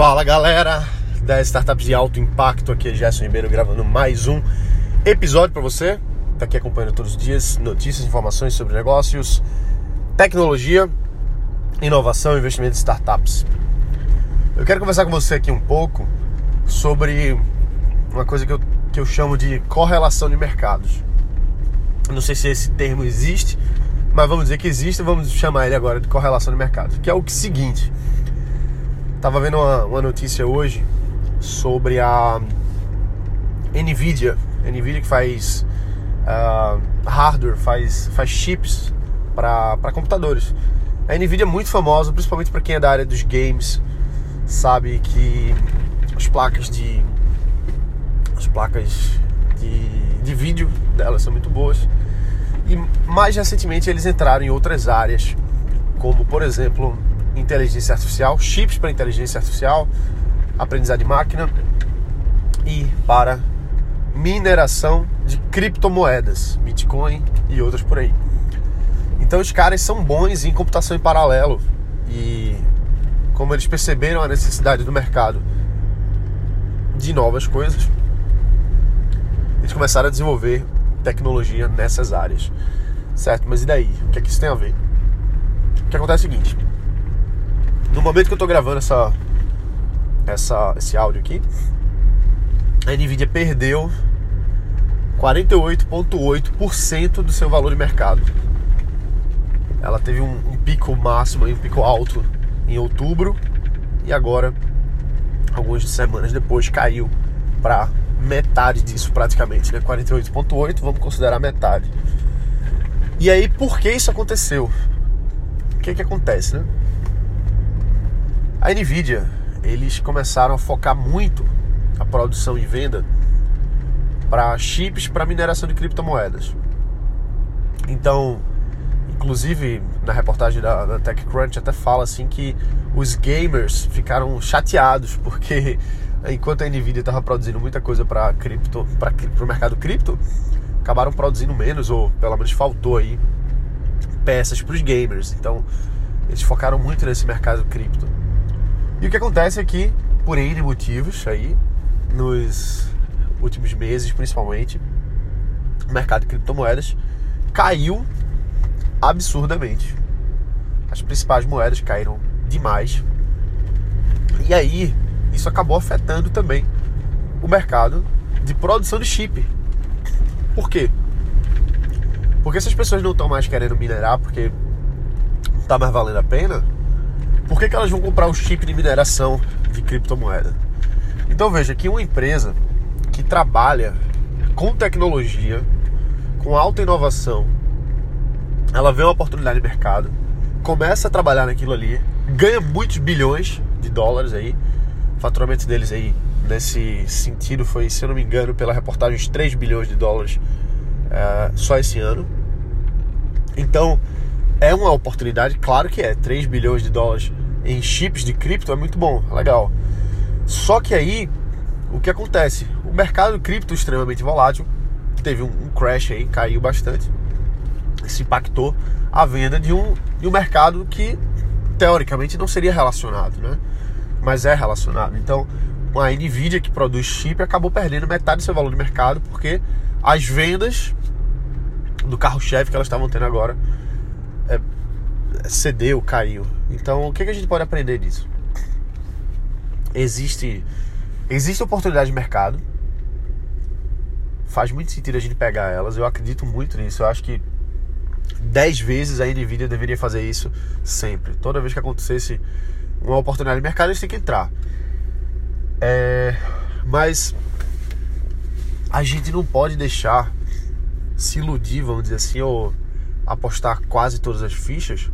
Fala galera das startups de alto impacto, aqui é Gerson Ribeiro gravando mais um episódio para você. Tá aqui acompanhando todos os dias notícias, informações sobre negócios, tecnologia, inovação e investimento em startups. Eu quero conversar com você aqui um pouco sobre uma coisa que eu, que eu chamo de correlação de mercados. Não sei se esse termo existe, mas vamos dizer que existe, vamos chamar ele agora de correlação de mercados, que é o seguinte Tava vendo uma, uma notícia hoje sobre a Nvidia, Nvidia que faz uh, hardware, faz, faz chips para computadores. A Nvidia é muito famosa, principalmente para quem é da área dos games, sabe que as placas de as placas de, de vídeo delas são muito boas. E mais recentemente eles entraram em outras áreas, como por exemplo inteligência artificial, chips para inteligência artificial, aprendizado de máquina e para mineração de criptomoedas, Bitcoin e outras por aí. Então os caras são bons em computação em paralelo e como eles perceberam a necessidade do mercado de novas coisas, eles começaram a desenvolver tecnologia nessas áreas. Certo? Mas e daí? O que é que isso tem a ver? O que acontece é o seguinte: no momento que eu tô gravando essa, essa, esse áudio aqui, a Nvidia perdeu 48,8% do seu valor de mercado. Ela teve um, um pico máximo, um pico alto em outubro e agora, algumas semanas depois, caiu para metade disso praticamente, né? 48,8, vamos considerar metade. E aí, por que isso aconteceu? O que que acontece, né? A Nvidia, eles começaram a focar muito a produção e venda para chips para mineração de criptomoedas. Então, inclusive na reportagem da, da TechCrunch até fala assim que os gamers ficaram chateados porque enquanto a Nvidia estava produzindo muita coisa para cripto, para o mercado cripto, acabaram produzindo menos ou pelo menos faltou aí peças para os gamers. Então, eles focaram muito nesse mercado cripto. E o que acontece é que, por N motivos aí, nos últimos meses principalmente, o mercado de criptomoedas caiu absurdamente. As principais moedas caíram demais. E aí, isso acabou afetando também o mercado de produção de chip. Por quê? Porque se as pessoas não estão mais querendo minerar porque não está mais valendo a pena, por que, que elas vão comprar o chip de mineração de criptomoeda? Então veja que uma empresa que trabalha com tecnologia, com alta inovação, ela vê uma oportunidade de mercado, começa a trabalhar naquilo ali, ganha muitos bilhões de dólares aí, o faturamento deles aí nesse sentido foi, se eu não me engano, pela reportagem, uns 3 bilhões de dólares uh, só esse ano. Então, é uma oportunidade, claro que é, 3 bilhões de dólares em chips de cripto é muito bom, legal. Só que aí, o que acontece? O mercado cripto extremamente volátil, teve um, crash aí, caiu bastante. Isso impactou a venda de um, de um mercado que teoricamente não seria relacionado, né? Mas é relacionado. Então, a Nvidia que produz chip acabou perdendo metade do seu valor de mercado porque as vendas do carro-chefe que elas estavam tendo agora é, cedeu, caiu. Então, o que, que a gente pode aprender disso? Existe, existe oportunidade de mercado. Faz muito sentido a gente pegar elas. Eu acredito muito nisso. Eu acho que 10 vezes a Nvidia deveria fazer isso sempre. Toda vez que acontecesse uma oportunidade de mercado, eles têm que entrar. É, mas a gente não pode deixar se iludir, vamos dizer assim, ou apostar quase todas as fichas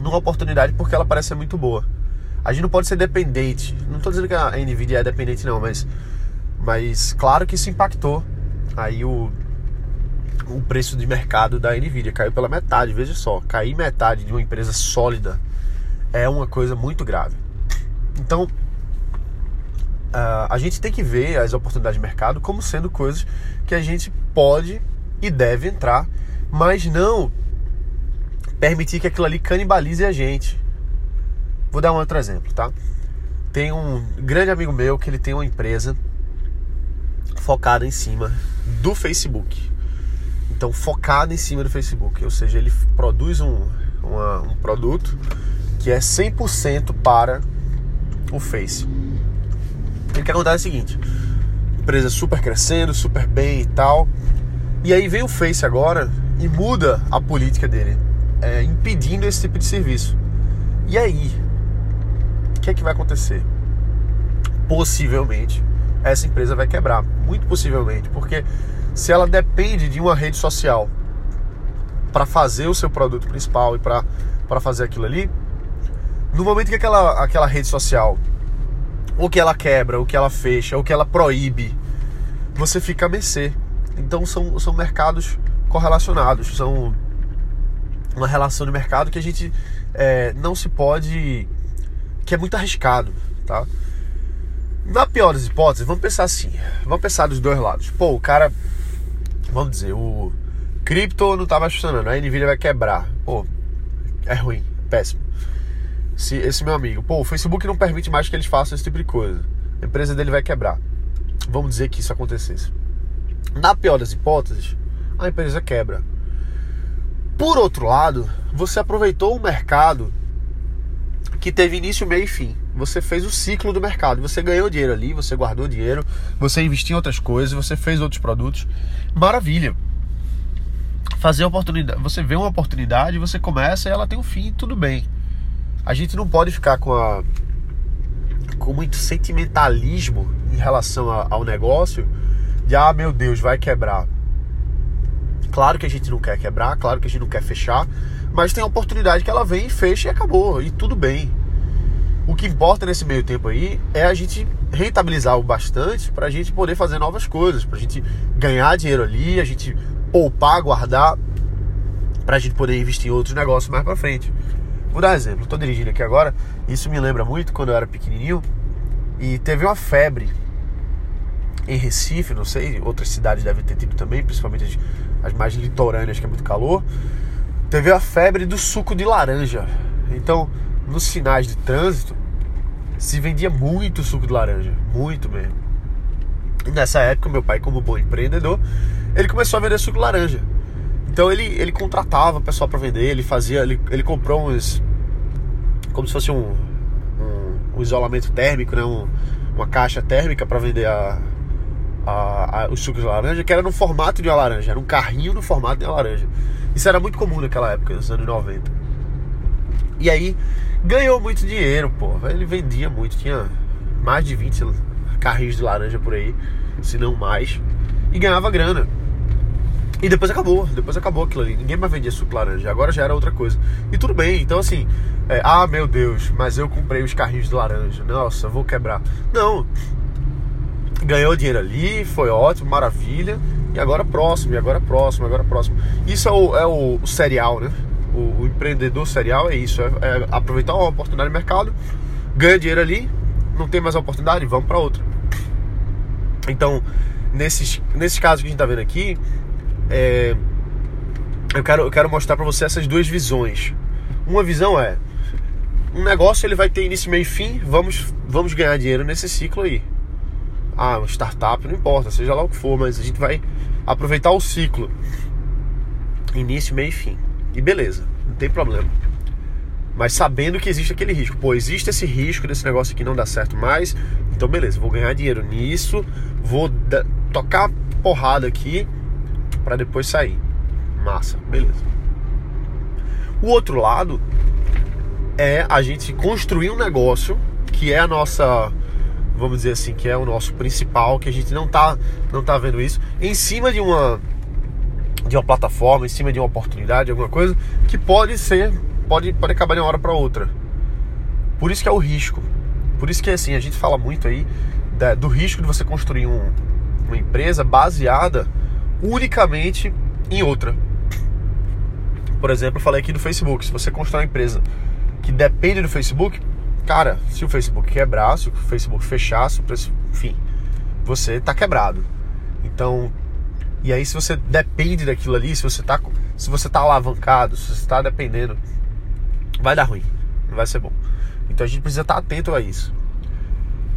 numa oportunidade porque ela parece ser muito boa. A gente não pode ser dependente. Não estou dizendo que a Nvidia é dependente não, mas mas claro que isso impactou aí o o preço de mercado da Nvidia caiu pela metade, veja só, cair metade de uma empresa sólida é uma coisa muito grave. Então, uh, a gente tem que ver as oportunidades de mercado como sendo coisas que a gente pode e deve entrar, mas não permitir que aquilo ali canibalize a gente. Vou dar um outro exemplo, tá? Tem um grande amigo meu que ele tem uma empresa focada em cima do Facebook. Então, focada em cima do Facebook. Ou seja, ele produz um, uma, um produto que é 100% para o Face. E o que acontece é o seguinte: empresa super crescendo, super bem e tal. E aí vem o Face agora e muda a política dele, é, impedindo esse tipo de serviço. E aí, o que é que vai acontecer? Possivelmente essa empresa vai quebrar, muito possivelmente, porque se ela depende de uma rede social para fazer o seu produto principal e para fazer aquilo ali, no momento que aquela, aquela rede social ou que ela quebra, ou que ela fecha, ou que ela proíbe, você fica a mercê. Então são, são mercados correlacionados, são uma relação de mercado que a gente é, não se pode. que é muito arriscado, tá? Na pior das hipóteses, vamos pensar assim, vamos pensar dos dois lados. Pô, o cara, vamos dizer, o cripto não tá mais funcionando, a Nvidia vai quebrar. Pô, é ruim, péssimo. Se esse meu amigo, pô, o Facebook não permite mais que eles façam esse tipo de coisa. A empresa dele vai quebrar. Vamos dizer que isso acontecesse. Na pior das hipóteses, a empresa quebra. Por outro lado, você aproveitou o mercado que teve início, meio e fim. Você fez o ciclo do mercado. Você ganhou dinheiro ali, você guardou dinheiro, você investiu em outras coisas, você fez outros produtos. Maravilha. Fazer oportunidade. Você vê uma oportunidade, você começa e ela tem um fim, tudo bem. A gente não pode ficar com a com muito sentimentalismo em relação ao negócio de ah, meu Deus, vai quebrar. Claro que a gente não quer quebrar, claro que a gente não quer fechar, mas tem a oportunidade que ela vem e fecha e acabou, e tudo bem. O que importa nesse meio tempo aí é a gente rentabilizar o bastante para a gente poder fazer novas coisas, para a gente ganhar dinheiro ali, a gente poupar, guardar, para a gente poder investir em outros negócios mais para frente. Vou dar um exemplo, estou dirigindo aqui agora, isso me lembra muito quando eu era pequenininho e teve uma febre em Recife, não sei, outras cidades devem ter tido também, principalmente as, mais litorâneas que é muito calor. Teve a febre do suco de laranja. Então, nos sinais de trânsito se vendia muito suco de laranja, muito mesmo. E nessa época, meu pai, como bom empreendedor, ele começou a vender suco de laranja. Então ele, ele contratava o pessoal para vender, ele fazia, ele, ele comprou uns como se fosse um, um, um isolamento térmico, né? Um, uma caixa térmica para vender a, a, a, os sucos de laranja, que era no formato de uma laranja, era um carrinho no formato de uma laranja. Isso era muito comum naquela época, nos anos 90. E aí ganhou muito dinheiro, pô. Ele vendia muito, tinha mais de 20 carrinhos de laranja por aí, se não mais, e ganhava grana. E depois acabou, depois acabou aquilo ali. Ninguém mais vendia suco de laranja, agora já era outra coisa. E tudo bem, então assim, é, ah meu Deus, mas eu comprei os carrinhos de laranja, nossa, vou quebrar. Não, ganhou dinheiro ali, foi ótimo, maravilha. E agora próximo, e agora próximo, agora próximo. Isso é o, é o, o serial, né? O, o, empreendedor serial é isso, é, é, aproveitar uma oportunidade de mercado, ganha dinheiro ali, não tem mais oportunidade, vamos para outra. Então, nesses, nesses casos que a gente está vendo aqui, é, eu, quero, eu quero mostrar para você essas duas visões. Uma visão é um negócio ele vai ter início, meio e fim, vamos, vamos ganhar dinheiro nesse ciclo aí. Ah, uma startup, não importa, seja lá o que for, mas a gente vai aproveitar o ciclo. Início, meio e fim. E beleza, não tem problema. Mas sabendo que existe aquele risco. Pô, existe esse risco desse negócio aqui não dar certo mais. Então, beleza, vou ganhar dinheiro nisso. Vou tocar porrada aqui para depois sair. Massa, beleza. O outro lado é a gente construir um negócio que é a nossa, vamos dizer assim, que é o nosso principal, que a gente não tá, não tá vendo isso, em cima de uma de uma plataforma, em cima de uma oportunidade, alguma coisa, que pode ser, pode, pode acabar de uma hora para outra. Por isso que é o risco. Por isso que assim, a gente fala muito aí da, do risco de você construir um, uma empresa baseada unicamente em outra. Por exemplo, eu falei aqui do Facebook. Se você constrói uma empresa que depende do Facebook, cara, se o Facebook quebrar, se o Facebook fechar, se o preço, enfim, você tá quebrado. Então, e aí, se você depende daquilo ali, se você tá, se você tá alavancado, se você está dependendo, vai dar ruim, não vai ser bom. Então a gente precisa estar atento a isso.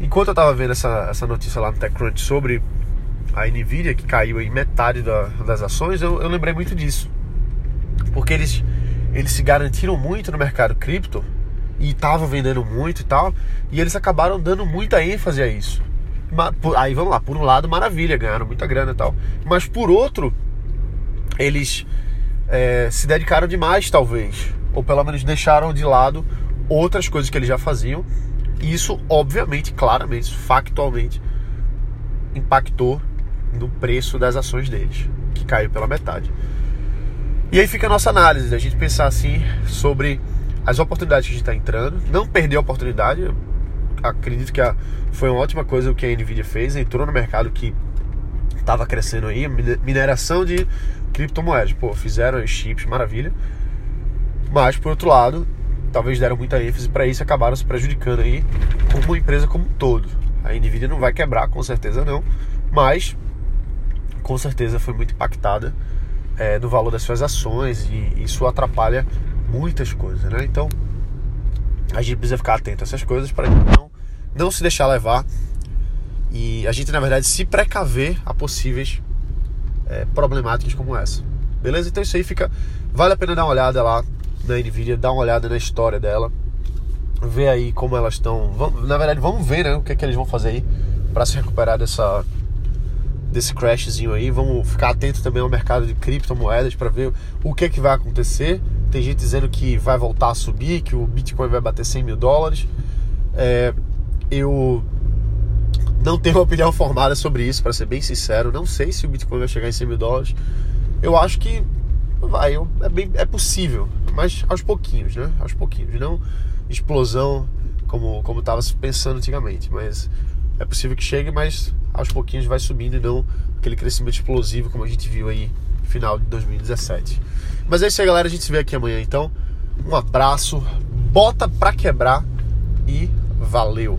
enquanto eu tava vendo essa, essa notícia lá no TechCrunch sobre a Nvidia, que caiu em metade da, das ações, eu, eu lembrei muito disso. Porque eles, eles se garantiram muito no mercado cripto e estavam vendendo muito e tal, e eles acabaram dando muita ênfase a isso. Aí vamos lá, por um lado, maravilha, ganharam muita grana e tal. Mas por outro, eles é, se dedicaram demais, talvez. Ou pelo menos deixaram de lado outras coisas que eles já faziam. E isso, obviamente, claramente, factualmente, impactou no preço das ações deles, que caiu pela metade. E aí fica a nossa análise, a gente pensar assim sobre as oportunidades que a gente está entrando, não perder a oportunidade. Acredito que a, foi uma ótima coisa o que a Nvidia fez, entrou no mercado que estava crescendo aí, mineração de criptomoedas. Pô, fizeram chips, maravilha. Mas por outro lado, talvez deram muita ênfase para isso e acabaram se prejudicando aí como empresa como um todo. A Nvidia não vai quebrar, com certeza não, mas com certeza foi muito impactada é, no valor das suas ações e isso atrapalha muitas coisas, né? Então a gente precisa ficar atento a essas coisas para não, não se deixar levar e a gente na verdade se precaver a possíveis é, problemáticas como essa. Beleza? Então isso aí fica. Vale a pena dar uma olhada lá na Nvidia, dar uma olhada na história dela, ver aí como elas estão. Na verdade, vamos ver né, o que, é que eles vão fazer aí para se recuperar dessa desse crashzinho aí. Vamos ficar atento também ao mercado de criptomoedas para ver o que, é que vai acontecer. Tem gente dizendo que vai voltar a subir, que o Bitcoin vai bater 100 mil dólares. É, eu não tenho opinião formada sobre isso, para ser bem sincero. Não sei se o Bitcoin vai chegar em 100 mil dólares. Eu acho que vai, é, bem, é possível, mas aos pouquinhos, né? Aos pouquinhos, não explosão como como estava pensando antigamente, mas é possível que chegue, mas aos pouquinhos vai subindo e não aquele crescimento explosivo como a gente viu aí no final de 2017. Mas é isso aí, galera. A gente se vê aqui amanhã. Então, um abraço, bota pra quebrar e valeu!